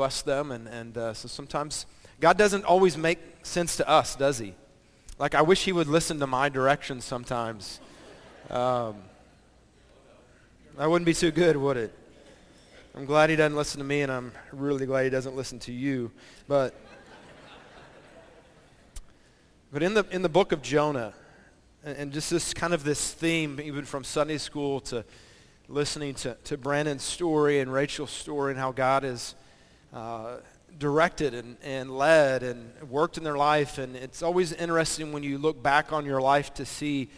bless them. And, and uh, so sometimes God doesn't always make sense to us, does he? Like, I wish he would listen to my directions sometimes. Um, that wouldn't be too good, would it? I'm glad he doesn't listen to me, and I'm really glad he doesn't listen to you. But, but in, the, in the book of Jonah, and, and just this kind of this theme, even from Sunday school to listening to, to Brandon's story and Rachel's story and how God has uh, directed and, and led and worked in their life. And it's always interesting when you look back on your life to see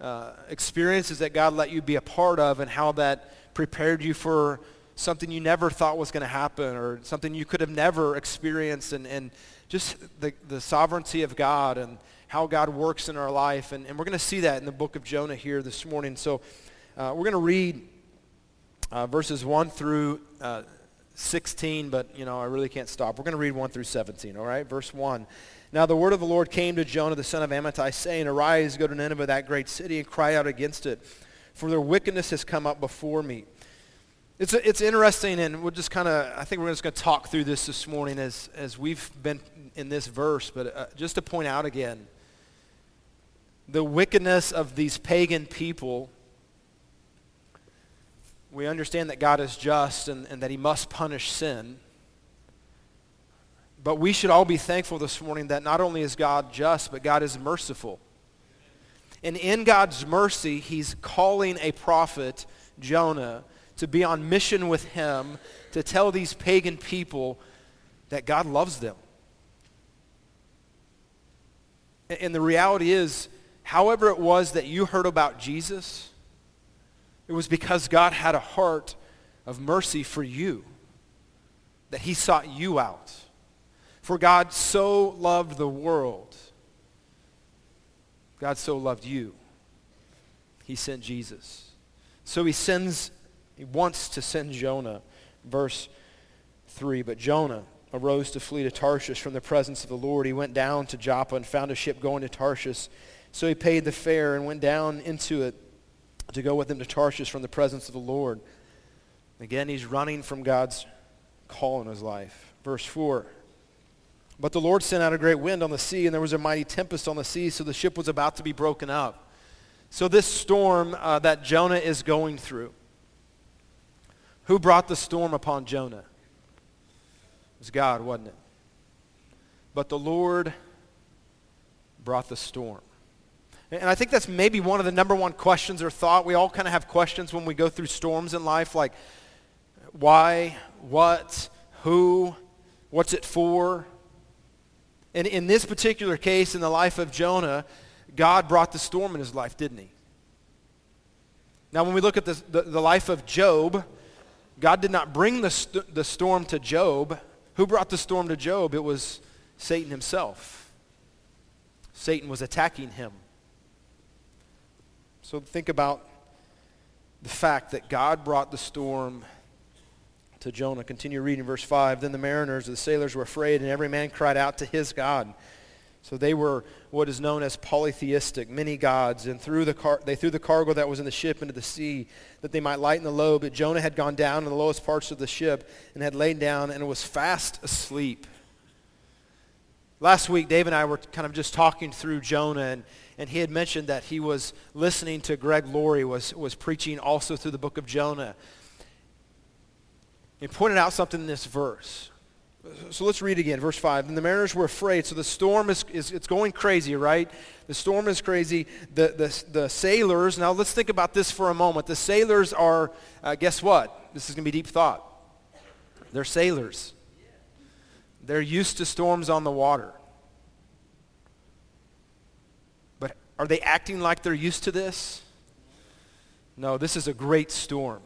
uh, experiences that God let you be a part of and how that prepared you for something you never thought was going to happen or something you could have never experienced and, and just the, the sovereignty of God and how God works in our life. And, and we're going to see that in the book of Jonah here this morning. So uh, we're going to read uh, verses 1 through uh, 16, but, you know, I really can't stop. We're going to read 1 through 17, all right? Verse 1. Now the word of the Lord came to Jonah, the son of Amittai, saying, Arise, go to Nineveh, that great city, and cry out against it, for their wickedness has come up before me. It's, it's interesting, and we'll just kind of, I think we're just going to talk through this this morning as, as we've been in this verse, but uh, just to point out again, the wickedness of these pagan people we understand that God is just and, and that he must punish sin. But we should all be thankful this morning that not only is God just, but God is merciful. And in God's mercy, he's calling a prophet, Jonah, to be on mission with him to tell these pagan people that God loves them. And the reality is, however it was that you heard about Jesus, it was because God had a heart of mercy for you, that he sought you out. For God so loved the world. God so loved you. He sent Jesus. So he sends, he wants to send Jonah. Verse 3, but Jonah arose to flee to Tarshish from the presence of the Lord. He went down to Joppa and found a ship going to Tarshish. So he paid the fare and went down into it to go with him to Tarshish from the presence of the Lord. Again, he's running from God's call in his life. Verse 4. But the Lord sent out a great wind on the sea, and there was a mighty tempest on the sea, so the ship was about to be broken up. So this storm uh, that Jonah is going through, who brought the storm upon Jonah? It was God, wasn't it? But the Lord brought the storm. And I think that's maybe one of the number one questions or thought. We all kind of have questions when we go through storms in life like why, what, who, what's it for? And in this particular case, in the life of Jonah, God brought the storm in his life, didn't he? Now, when we look at the, the, the life of Job, God did not bring the, st- the storm to Job. Who brought the storm to Job? It was Satan himself. Satan was attacking him. So think about the fact that God brought the storm to Jonah. Continue reading verse 5. Then the mariners, the sailors were afraid, and every man cried out to his God. So they were what is known as polytheistic, many gods, and threw the car- they threw the cargo that was in the ship into the sea that they might lighten the load. But Jonah had gone down in the lowest parts of the ship and had lain down and was fast asleep. Last week, Dave and I were kind of just talking through Jonah, and, and he had mentioned that he was listening to Greg Laurie, was, was preaching also through the book of Jonah. He pointed out something in this verse. So let's read again, verse 5. And the mariners were afraid. So the storm is, is it's going crazy, right? The storm is crazy. The, the, the sailors, now let's think about this for a moment. The sailors are, uh, guess what? This is going to be deep thought. They're sailors. They're used to storms on the water. Are they acting like they're used to this? No, this is a great storm.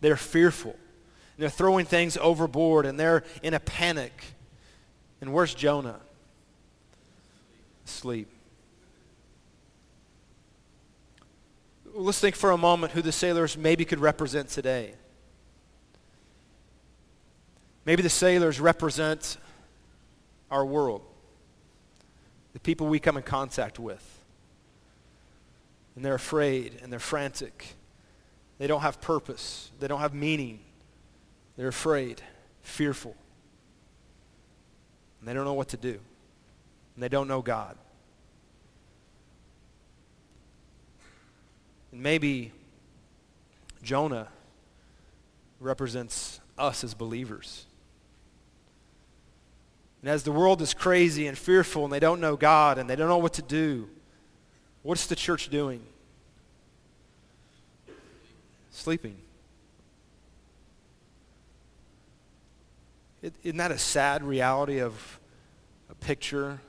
They're fearful. They're throwing things overboard and they're in a panic. And where's Jonah? Asleep. Let's think for a moment who the sailors maybe could represent today. Maybe the sailors represent our world, the people we come in contact with and they're afraid and they're frantic. They don't have purpose. They don't have meaning. They're afraid, fearful. And they don't know what to do. And they don't know God. And maybe Jonah represents us as believers. And as the world is crazy and fearful and they don't know God and they don't know what to do, what's the church doing? Sleeping. Isn't that a sad reality of a picture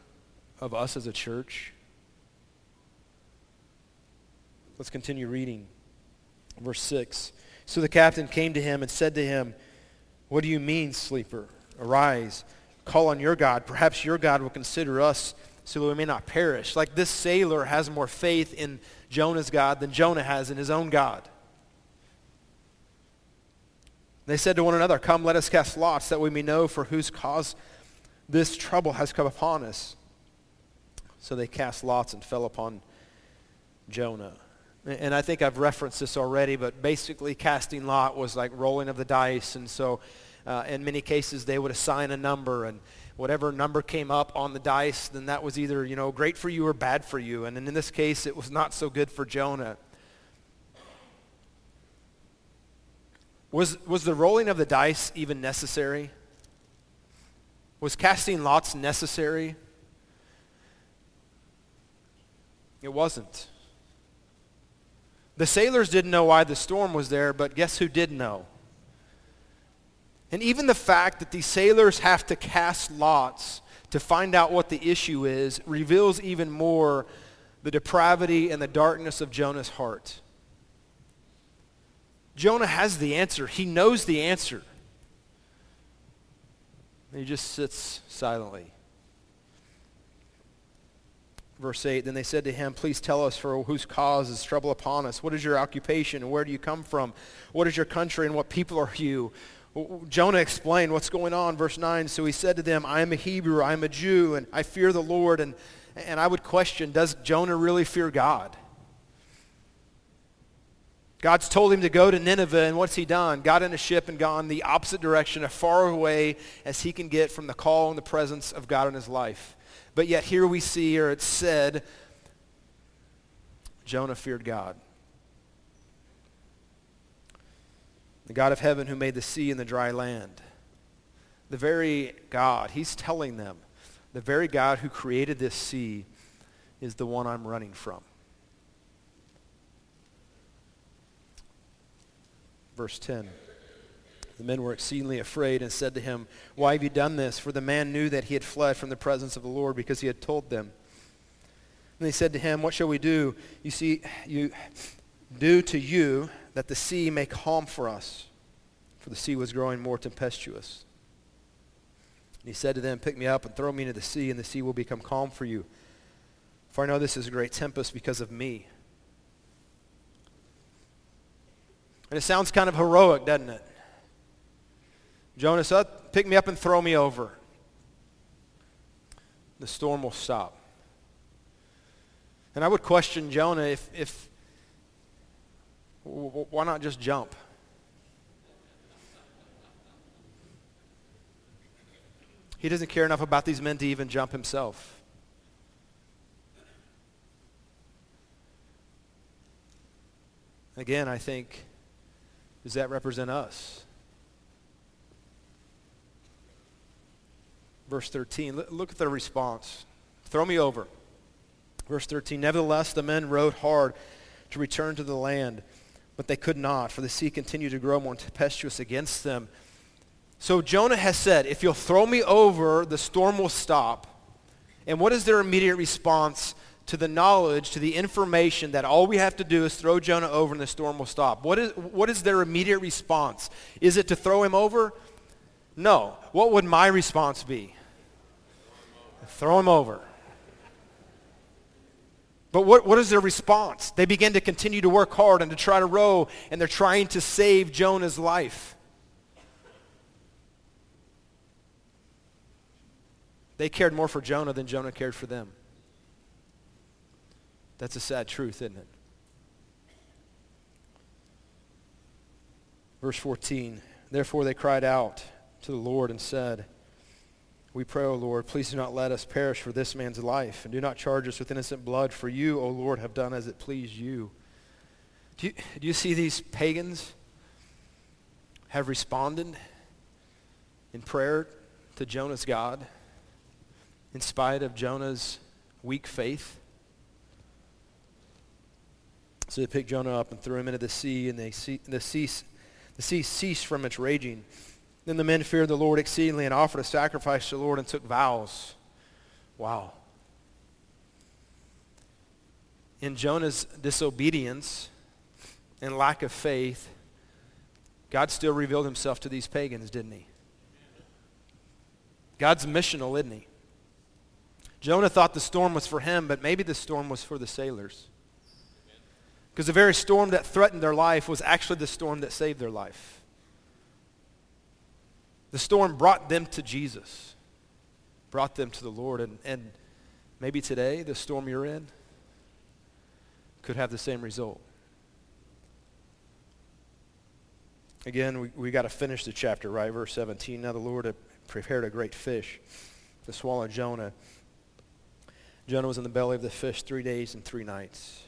of us as a church? Let's continue reading. Verse 6. So the captain came to him and said to him, What do you mean, sleeper? Arise, call on your God. Perhaps your God will consider us so that we may not perish. Like this sailor has more faith in Jonah's God than Jonah has in his own God. They said to one another, Come, let us cast lots, that we may know for whose cause this trouble has come upon us. So they cast lots and fell upon Jonah. And I think I've referenced this already, but basically casting lot was like rolling of the dice. And so uh, in many cases they would assign a number and whatever number came up on the dice, then that was either, you know, great for you or bad for you. And in this case, it was not so good for Jonah. Was, was the rolling of the dice even necessary? Was casting lots necessary? It wasn't. The sailors didn't know why the storm was there, but guess who did know? And even the fact that these sailors have to cast lots to find out what the issue is reveals even more the depravity and the darkness of Jonah's heart. Jonah has the answer. He knows the answer. he just sits silently. Verse 8, then they said to him, Please tell us for whose cause is trouble upon us. What is your occupation and where do you come from? What is your country and what people are you? Jonah explained what's going on. Verse 9, so he said to them, I am a Hebrew, I am a Jew, and I fear the Lord. And, and I would question, does Jonah really fear God? God's told him to go to Nineveh, and what's he done? Got in a ship and gone the opposite direction, as far away as he can get from the call and the presence of God in his life. But yet here we see, or it's said, Jonah feared God. The God of heaven who made the sea and the dry land. The very God, he's telling them, the very God who created this sea is the one I'm running from. Verse 10. The men were exceedingly afraid and said to him, Why have you done this? For the man knew that he had fled from the presence of the Lord because he had told them. And they said to him, What shall we do? You see, you do to you that the sea may calm for us. For the sea was growing more tempestuous. And he said to them, Pick me up and throw me into the sea, and the sea will become calm for you. For I know this is a great tempest because of me. And it sounds kind of heroic, doesn't it? Jonah uh, said, pick me up and throw me over. The storm will stop. And I would question Jonah if, if why not just jump? He doesn't care enough about these men to even jump himself. Again, I think does that represent us? Verse 13, look at the response. Throw me over. Verse 13, nevertheless the men rowed hard to return to the land, but they could not, for the sea continued to grow more tempestuous against them. So Jonah has said, if you'll throw me over, the storm will stop. And what is their immediate response to the knowledge, to the information that all we have to do is throw Jonah over and the storm will stop. What is, what is their immediate response? Is it to throw him over? No. What would my response be? Throw him over. But what, what is their response? They begin to continue to work hard and to try to row, and they're trying to save Jonah's life. They cared more for Jonah than Jonah cared for them. That's a sad truth, isn't it? Verse 14, therefore they cried out to the Lord and said, We pray, O Lord, please do not let us perish for this man's life, and do not charge us with innocent blood, for you, O Lord, have done as it pleased you. Do you, do you see these pagans have responded in prayer to Jonah's God in spite of Jonah's weak faith? So they picked Jonah up and threw him into the sea, and they see, the, sea, the sea ceased from its raging. Then the men feared the Lord exceedingly and offered a sacrifice to the Lord and took vows. Wow. In Jonah's disobedience and lack of faith, God still revealed himself to these pagans, didn't he? God's missional, isn't he? Jonah thought the storm was for him, but maybe the storm was for the sailors. Because the very storm that threatened their life was actually the storm that saved their life. The storm brought them to Jesus, brought them to the Lord. And, and maybe today, the storm you're in could have the same result. Again, we, we got to finish the chapter, right? Verse 17. Now the Lord prepared a great fish to swallow Jonah. Jonah was in the belly of the fish three days and three nights.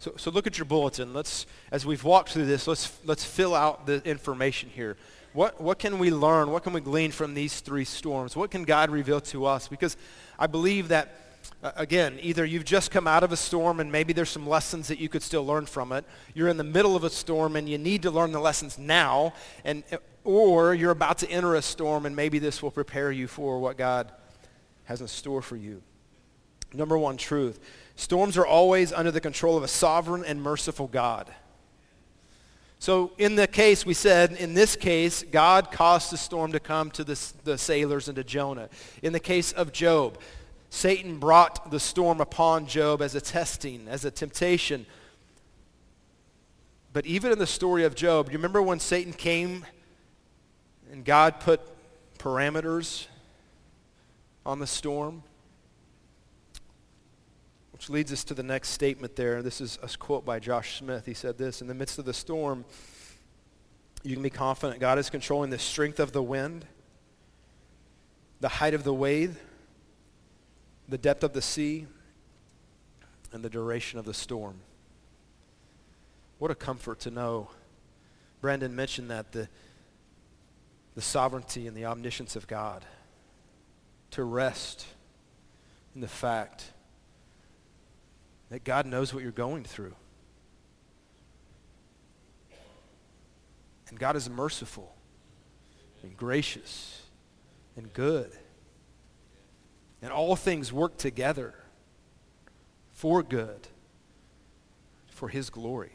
So, so look at your bulletin. Let's, as we've walked through this, let's, let's fill out the information here. What, what can we learn? What can we glean from these three storms? What can God reveal to us? Because I believe that, uh, again, either you've just come out of a storm and maybe there's some lessons that you could still learn from it. You're in the middle of a storm and you need to learn the lessons now. And, uh, or you're about to enter a storm and maybe this will prepare you for what God has in store for you. Number one truth. Storms are always under the control of a sovereign and merciful God. So in the case, we said, in this case, God caused the storm to come to the, the sailors and to Jonah. In the case of Job, Satan brought the storm upon Job as a testing, as a temptation. But even in the story of Job, you remember when Satan came and God put parameters on the storm? Which leads us to the next statement there. This is a quote by Josh Smith. He said this, in the midst of the storm, you can be confident God is controlling the strength of the wind, the height of the wave, the depth of the sea, and the duration of the storm. What a comfort to know. Brandon mentioned that the, the sovereignty and the omniscience of God. To rest in the fact that God knows what you're going through. And God is merciful and gracious and good. And all things work together for good, for his glory.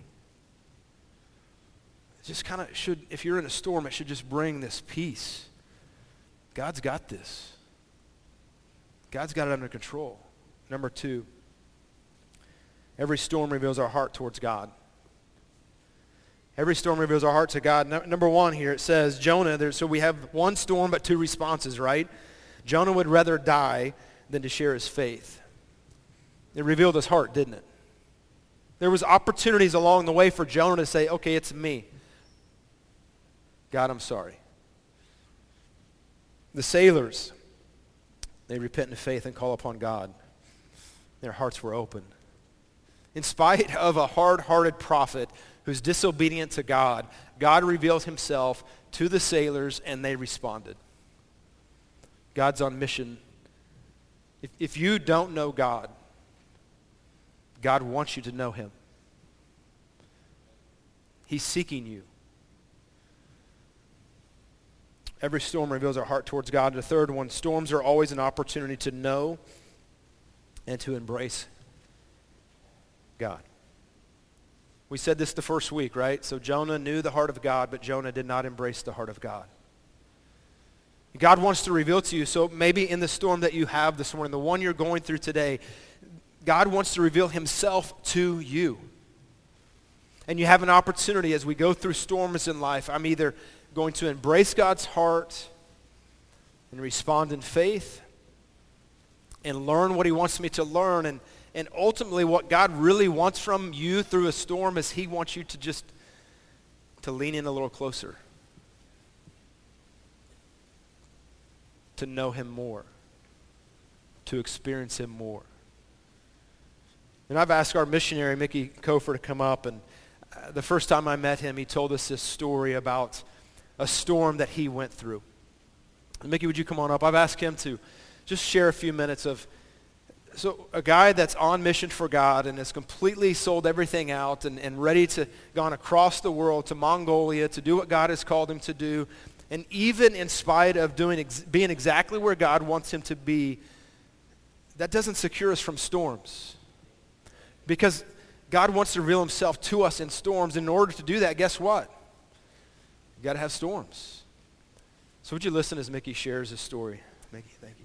It just kind of should, if you're in a storm, it should just bring this peace. God's got this. God's got it under control. Number two, Every storm reveals our heart towards God. Every storm reveals our heart to God. No, number one here, it says Jonah, there, so we have one storm but two responses, right? Jonah would rather die than to share his faith. It revealed his heart, didn't it? There was opportunities along the way for Jonah to say, okay, it's me. God, I'm sorry. The sailors, they repent in faith and call upon God. Their hearts were open in spite of a hard-hearted prophet who's disobedient to God, God revealed himself to the sailors and they responded. God's on mission. If, if you don't know God, God wants you to know him. He's seeking you. Every storm reveals our heart towards God. The third one, storms are always an opportunity to know and to embrace God. We said this the first week, right? So Jonah knew the heart of God, but Jonah did not embrace the heart of God. God wants to reveal to you, so maybe in the storm that you have this morning, the one you're going through today, God wants to reveal himself to you. And you have an opportunity as we go through storms in life. I'm either going to embrace God's heart and respond in faith and learn what he wants me to learn and and ultimately, what God really wants from you through a storm is he wants you to just to lean in a little closer. to know him more, to experience him more. And I've asked our missionary, Mickey Kofer, to come up. And uh, the first time I met him, he told us this story about a storm that he went through. And Mickey, would you come on up? I've asked him to just share a few minutes of so a guy that's on mission for God and has completely sold everything out and, and ready to gone across the world to Mongolia to do what God has called him to do. And even in spite of doing ex- being exactly where God wants him to be, that doesn't secure us from storms. Because God wants to reveal himself to us in storms. In order to do that, guess what? You've got to have storms. So would you listen as Mickey shares his story? Mickey, thank you.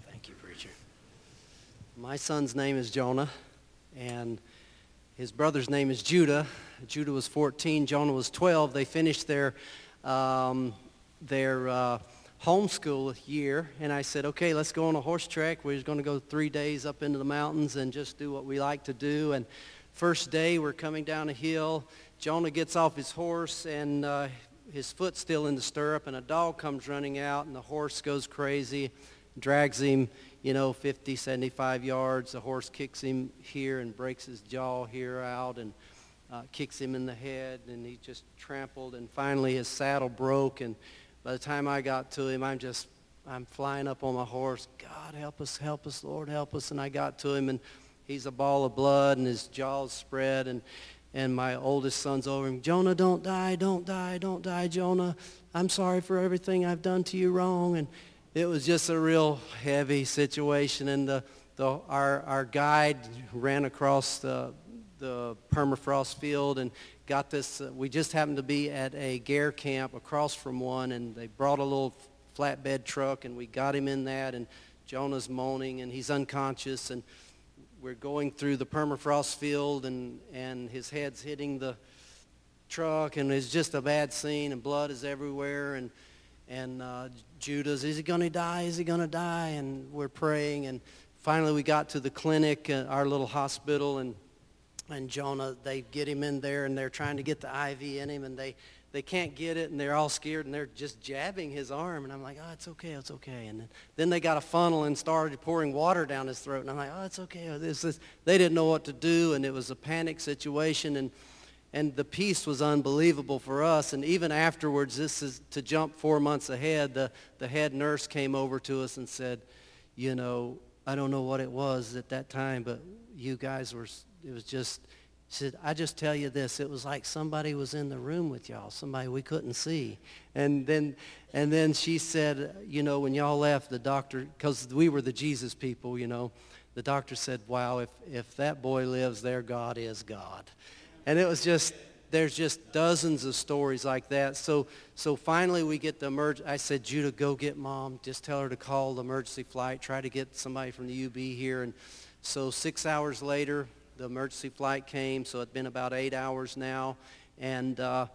My son's name is Jonah, and his brother's name is Judah. Judah was 14, Jonah was 12. They finished their, um, their uh, homeschool year, and I said, okay, let's go on a horse track. We're going to go three days up into the mountains and just do what we like to do. And first day, we're coming down a hill. Jonah gets off his horse, and uh, his foot's still in the stirrup, and a dog comes running out, and the horse goes crazy, drags him, you know, 50, 75 yards. The horse kicks him here and breaks his jaw here out and uh, kicks him in the head, and he just trampled, and finally his saddle broke, and by the time I got to him, I'm just, I'm flying up on my horse. God, help us, help us, Lord, help us. And I got to him, and he's a ball of blood, and his jaw's spread, and and my oldest son's over him, Jonah, don't die, don't die, don't die, Jonah. I'm sorry for everything I've done to you wrong. And it was just a real heavy situation. And the, the, our, our guide ran across the, the permafrost field and got this. Uh, we just happened to be at a ger camp across from one, and they brought a little flatbed truck, and we got him in that. And Jonah's moaning, and he's unconscious. And we're going through the permafrost field and, and his head's hitting the truck and it's just a bad scene and blood is everywhere and and uh, Judah's is he going to die is he going to die and we're praying and finally we got to the clinic uh, our little hospital and and Jonah they get him in there and they're trying to get the IV in him and they they can't get it and they're all scared and they're just jabbing his arm and I'm like, oh, it's okay, it's okay. And then, then they got a funnel and started pouring water down his throat and I'm like, oh, it's okay. This, this. They didn't know what to do and it was a panic situation and and the peace was unbelievable for us. And even afterwards, this is to jump four months ahead, the, the head nurse came over to us and said, you know, I don't know what it was at that time, but you guys were, it was just, she said, I just tell you this, it was like somebody was in the room with y'all, somebody we couldn't see. And then, and then she said, you know, when y'all left, the doctor, because we were the Jesus people, you know, the doctor said, wow, if, if that boy lives there, God is God. And it was just, there's just dozens of stories like that. So, so finally we get the emerg. I said, Judah, go get mom. Just tell her to call the emergency flight. Try to get somebody from the UB here. And so six hours later, the emergency flight came, so it's been about eight hours now. And uh,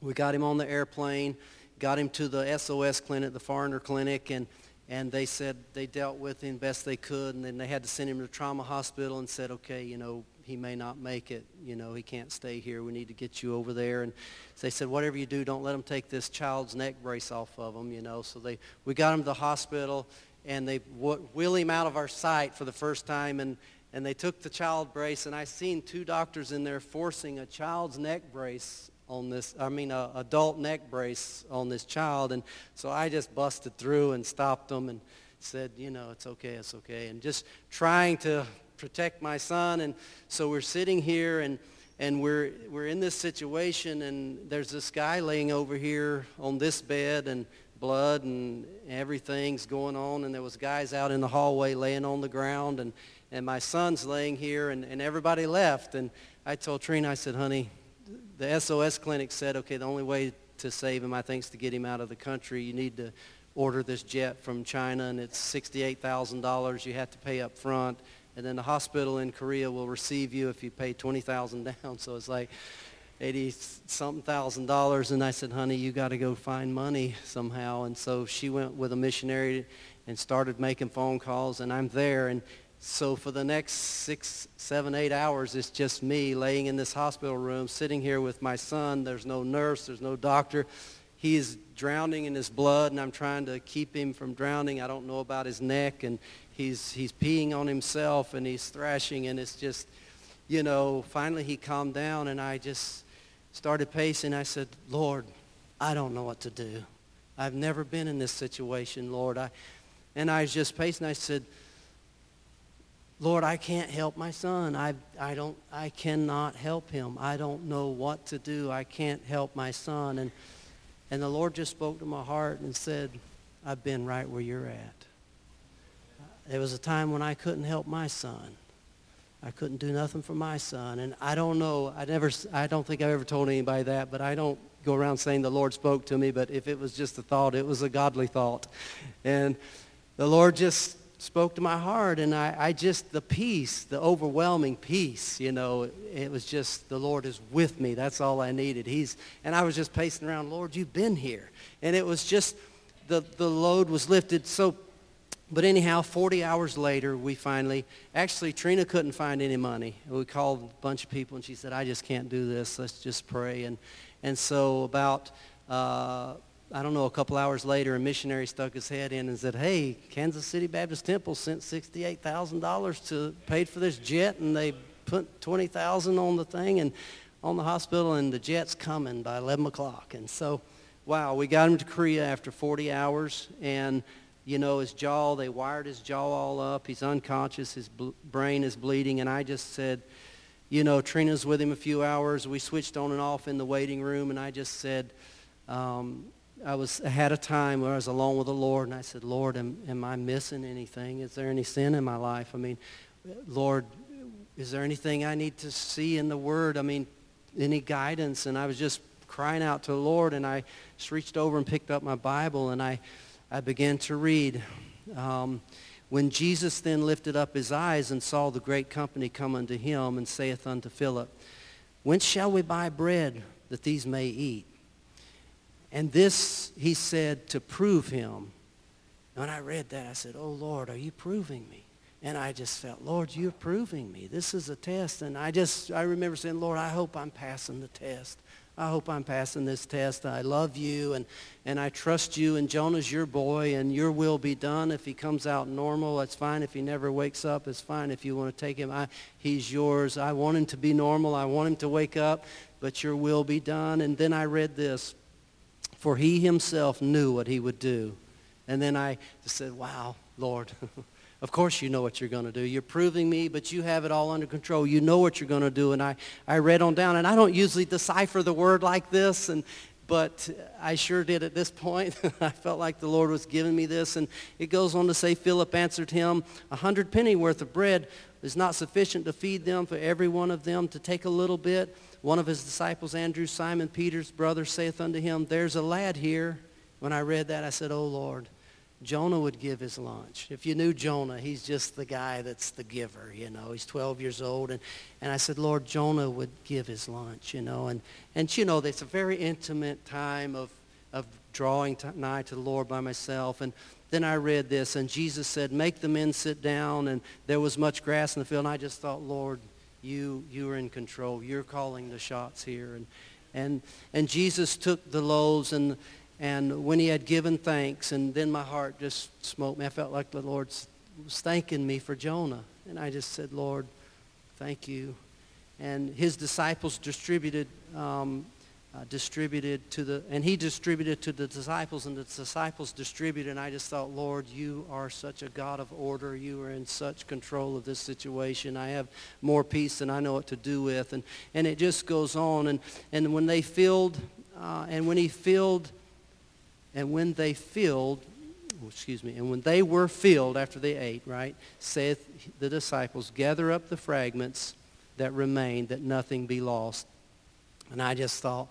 we got him on the airplane, got him to the SOS clinic, the foreigner clinic, and, and they said they dealt with him best they could. And then they had to send him to trauma hospital and said, okay, you know, he may not make it. You know, he can't stay here. We need to get you over there. And they said, whatever you do, don't let him take this child's neck brace off of him, you know. So they, we got him to the hospital, and they wheel him out of our sight for the first time. And, and they took the child brace, and I seen two doctors in there forcing a child's neck brace on this, I mean, a adult neck brace on this child. And so I just busted through and stopped them and said, you know, it's okay, it's okay. And just trying to protect my son. And so we're sitting here and, and we're, we're in this situation and there's this guy laying over here on this bed and blood and everything's going on. And there was guys out in the hallway laying on the ground and and my son's laying here, and, and everybody left. And I told Trina, I said, honey, the SOS clinic said, okay, the only way to save him, I think, is to get him out of the country. You need to order this jet from China, and it's $68,000 you have to pay up front. And then the hospital in Korea will receive you if you pay 20000 down. So it's like 80 something thousand dollars. And I said, honey, you got to go find money somehow. And so she went with a missionary and started making phone calls, and I'm there. And so for the next six, seven, eight hours, it's just me laying in this hospital room, sitting here with my son. There's no nurse. There's no doctor. he is drowning in his blood, and I'm trying to keep him from drowning. I don't know about his neck, and he's, he's peeing on himself, and he's thrashing, and it's just, you know, finally he calmed down, and I just started pacing. I said, Lord, I don't know what to do. I've never been in this situation, Lord. I, and I was just pacing. I said, Lord, I can't help my son. I, I, don't, I cannot help him. I don't know what to do. I can't help my son. And, and the Lord just spoke to my heart and said, I've been right where you're at. There was a time when I couldn't help my son. I couldn't do nothing for my son. And I don't know, I never, I don't think I've ever told anybody that, but I don't go around saying the Lord spoke to me, but if it was just a thought, it was a godly thought. And the Lord just spoke to my heart and I, I just, the peace, the overwhelming peace, you know, it was just, the Lord is with me. That's all I needed. He's, and I was just pacing around, Lord, you've been here. And it was just, the, the load was lifted so but anyhow, 40 hours later, we finally, actually, Trina couldn't find any money. We called a bunch of people, and she said, I just can't do this. Let's just pray. And, and so about, uh, I don't know, a couple hours later, a missionary stuck his head in and said, hey, Kansas City Baptist Temple sent $68,000 to pay for this jet, and they put 20000 on the thing and on the hospital, and the jet's coming by 11 o'clock. And so, wow, we got him to Korea after 40 hours, and you know, his jaw, they wired his jaw all up. He's unconscious. His bl- brain is bleeding. And I just said, you know, Trina's with him a few hours. We switched on and off in the waiting room. And I just said, um, I was had a time where I was alone with the Lord. And I said, Lord, am, am I missing anything? Is there any sin in my life? I mean, Lord, is there anything I need to see in the Word? I mean, any guidance? And I was just crying out to the Lord. And I just reached over and picked up my Bible. And I I began to read. Um, when Jesus then lifted up his eyes and saw the great company come unto him and saith unto Philip, Whence shall we buy bread that these may eat? And this he said to prove him. And when I read that, I said, Oh Lord, are you proving me? And I just felt, Lord, you're proving me. This is a test. And I just, I remember saying, Lord, I hope I'm passing the test. I hope I'm passing this test. I love you and, and I trust you and Jonah's your boy and your will be done. If he comes out normal, that's fine. If he never wakes up, it's fine. If you want to take him, I, he's yours. I want him to be normal. I want him to wake up, but your will be done. And then I read this, for he himself knew what he would do. And then I just said, wow, Lord. Of course you know what you're going to do. You're proving me, but you have it all under control. You know what you're going to do. And I, I read on down, and I don't usually decipher the word like this, and, but I sure did at this point. I felt like the Lord was giving me this. And it goes on to say, Philip answered him, a hundred penny worth of bread is not sufficient to feed them for every one of them to take a little bit. One of his disciples, Andrew, Simon Peter's brother, saith unto him, There's a lad here. When I read that, I said, Oh, Lord. Jonah would give his lunch. If you knew Jonah, he's just the guy that's the giver, you know. He's 12 years old. And, and I said, Lord, Jonah would give his lunch, you know. And, and you know, it's a very intimate time of, of drawing nigh to the Lord by myself. And then I read this, and Jesus said, make the men sit down. And there was much grass in the field. And I just thought, Lord, you, you are in control. You're calling the shots here. And, and, and Jesus took the loaves and and when he had given thanks, and then my heart just smote me. I felt like the Lord was thanking me for Jonah. And I just said, Lord, thank you. And his disciples distributed, um, uh, distributed to the, and he distributed to the disciples, and the disciples distributed. And I just thought, Lord, you are such a God of order. You are in such control of this situation. I have more peace than I know what to do with. And, and it just goes on. And, and when they filled, uh, and when he filled and when they filled, oh, excuse me, and when they were filled after they ate, right, saith the disciples, gather up the fragments that remain, that nothing be lost. And I just thought,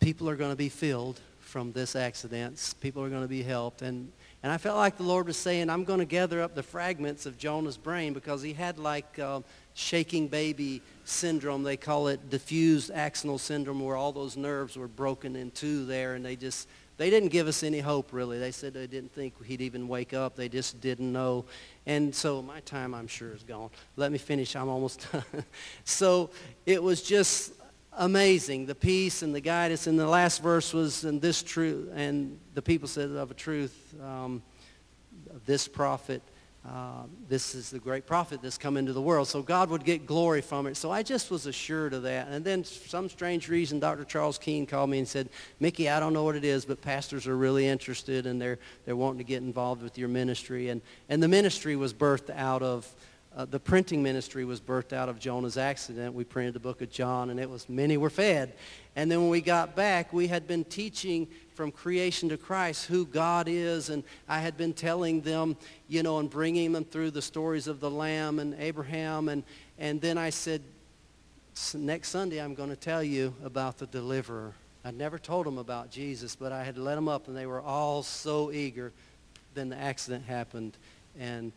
people are going to be filled from this accident. People are going to be helped. And, and I felt like the Lord was saying, I'm going to gather up the fragments of Jonah's brain because he had like uh, shaking baby syndrome. They call it diffused axonal syndrome where all those nerves were broken in two there and they just they didn't give us any hope, really. They said they didn't think he'd even wake up. They just didn't know. And so my time, I'm sure, is gone. Let me finish. I'm almost done. so it was just amazing, the peace and the guidance. And the last verse was, and this truth, and the people said of a truth, um, this prophet uh, this is the great prophet that's come into the world. So God would get glory from it. So I just was assured of that. And then some strange reason, Dr. Charles Keene called me and said, Mickey, I don't know what it is, but pastors are really interested and they're, they're wanting to get involved with your ministry. And, and the ministry was birthed out of, uh, the printing ministry was birthed out of Jonah's accident. We printed the book of John and it was, many were fed. And then when we got back, we had been teaching from creation to Christ who God is. And I had been telling them, you know, and bringing them through the stories of the Lamb and Abraham. And, and then I said, next Sunday I'm going to tell you about the deliverer. I'd never told them about Jesus, but I had let them up, and they were all so eager. Then the accident happened, and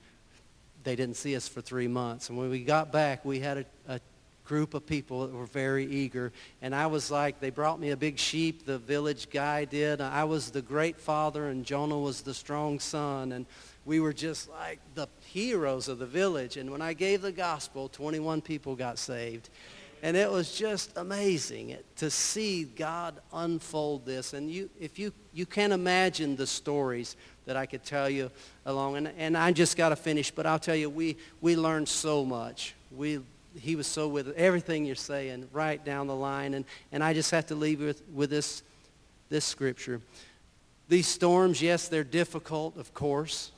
they didn't see us for three months. And when we got back, we had a, a group of people that were very eager. And I was like, they brought me a big sheep, the village guy did. I was the great father and Jonah was the strong son. And we were just like the heroes of the village. And when I gave the gospel, 21 people got saved. And it was just amazing to see God unfold this. And you, if you, you can't imagine the stories that I could tell you along. And, and I just got to finish, but I'll tell you, we, we learned so much. We he was so with everything you're saying right down the line. And, and I just have to leave with, with this, this scripture. These storms, yes, they're difficult, of course.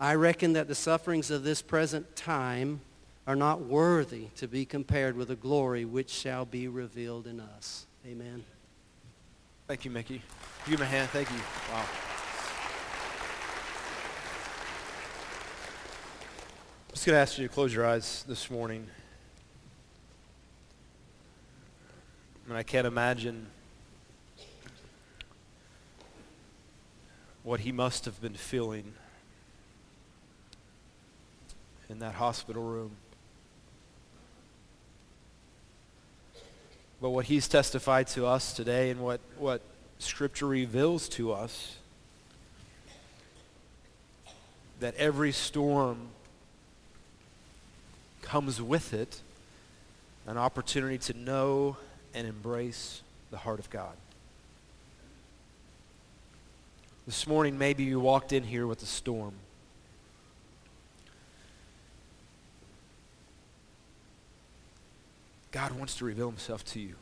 I reckon that the sufferings of this present time are not worthy to be compared with the glory which shall be revealed in us. Amen. Thank you, Mickey. Give him a hand. Thank you. Wow. I'm just going to ask you to close your eyes this morning. And I can't imagine what he must have been feeling in that hospital room. But what he's testified to us today and what, what Scripture reveals to us, that every storm comes with it an opportunity to know and embrace the heart of God. This morning, maybe you walked in here with a storm. God wants to reveal himself to you.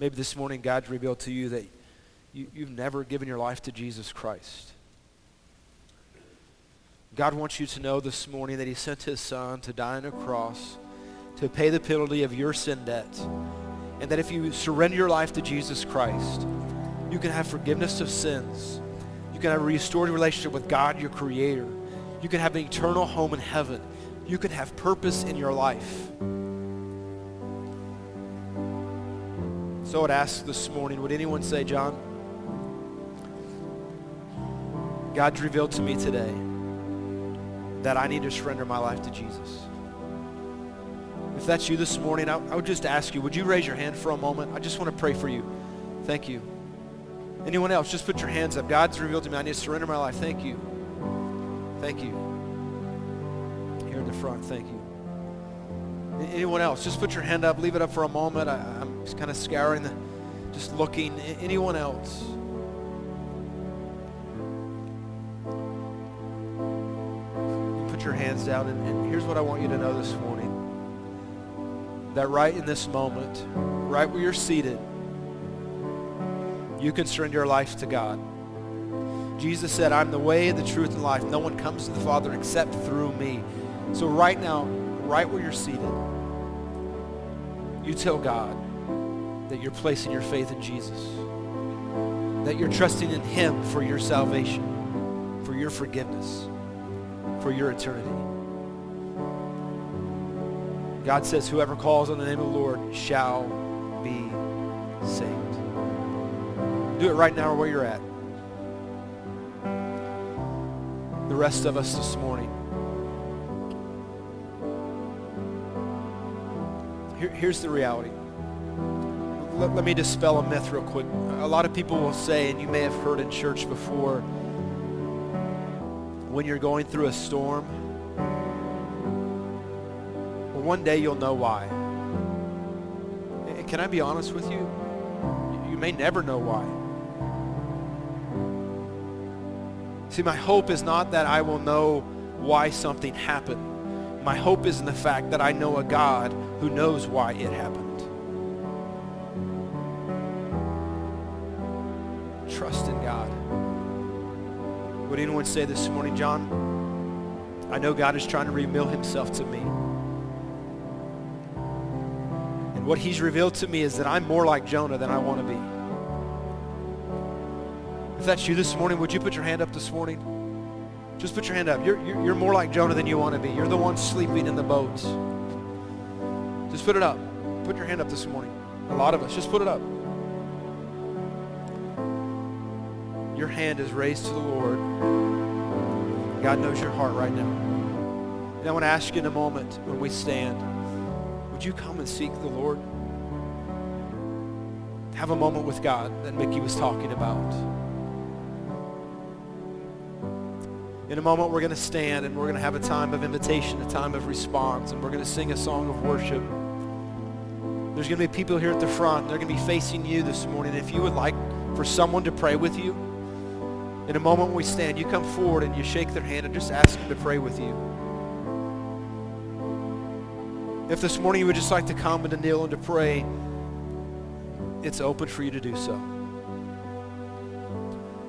Maybe this morning God's revealed to you that you, you've never given your life to Jesus Christ. God wants you to know this morning that he sent his son to die on a cross to pay the penalty of your sin debt. And that if you surrender your life to Jesus Christ, you can have forgiveness of sins. You can have a restored relationship with God, your creator. You can have an eternal home in heaven. You can have purpose in your life. So I would ask this morning, would anyone say, John, God's revealed to me today that I need to surrender my life to Jesus. If that's you this morning, I, I would just ask you, would you raise your hand for a moment? I just want to pray for you. Thank you. Anyone else, just put your hands up. God's revealed to me I need to surrender my life. Thank you. Thank you. The front, thank you. Anyone else, just put your hand up. Leave it up for a moment. I, am just kind of scouring, the, just looking. Anyone else? put your hands down, and, and here's what I want you to know this morning that right in this moment, right where you're seated, you can surrender your life to God. Jesus said, I'm the way, the truth, and life. No one comes to the Father except through me. So right now, right where you're seated, you tell God that you're placing your faith in Jesus, that you're trusting in him for your salvation, for your forgiveness, for your eternity. God says, whoever calls on the name of the Lord shall be saved. Do it right now where you're at. The rest of us this morning. Here, here's the reality. Let, let me dispel a myth real quick. A lot of people will say, and you may have heard in church before, when you're going through a storm, one day you'll know why. Can I be honest with you? You may never know why. See, my hope is not that I will know why something happened. My hope is in the fact that I know a God who knows why it happened. Trust in God. Would anyone say this morning, John? I know God is trying to reveal himself to me. And what he's revealed to me is that I'm more like Jonah than I want to be. If that's you this morning, would you put your hand up this morning? Just put your hand up. You're, you're, more like Jonah than you want to be. You're the one sleeping in the boats. Just put it up. Put your hand up this morning. A lot of us. Just put it up. Your hand is raised to the Lord. God knows your heart right now. And I want to ask you in a moment when we stand, would you come and seek the Lord? Have a moment with God that Mickey was talking about. In a moment, we're going to stand and we're going to have a time of invitation, a time of response, and we're going to sing a song of worship. There's going to be people here at the front. They're going to be facing you this morning. If you would like for someone to pray with you, in a moment when we stand, you come forward and you shake their hand and just ask them to pray with you. If this morning you would just like to come and to kneel and to pray, it's open for you to do so.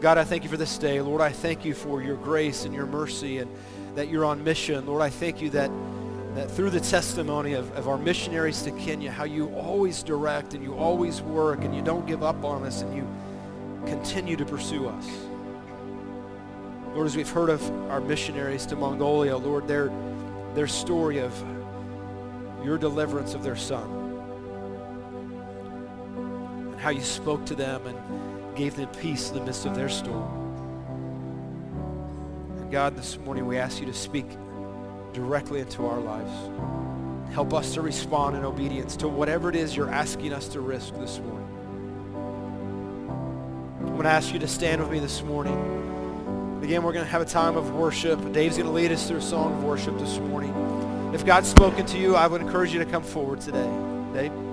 God, I thank you for this day. Lord, I thank you for your grace and your mercy and that you're on mission. Lord, I thank you that, that through the testimony of, of our missionaries to Kenya, how you always direct and you always work and you don't give up on us and you continue to pursue us. Lord, as we've heard of our missionaries to Mongolia, Lord, their, their story of your deliverance of their son and how you spoke to them and gave them peace in the midst of their storm. And God, this morning we ask you to speak directly into our lives. Help us to respond in obedience to whatever it is you're asking us to risk this morning. I'm going to ask you to stand with me this morning. Again, we're going to have a time of worship. Dave's going to lead us through a song of worship this morning. If God's spoken to you, I would encourage you to come forward today. Dave?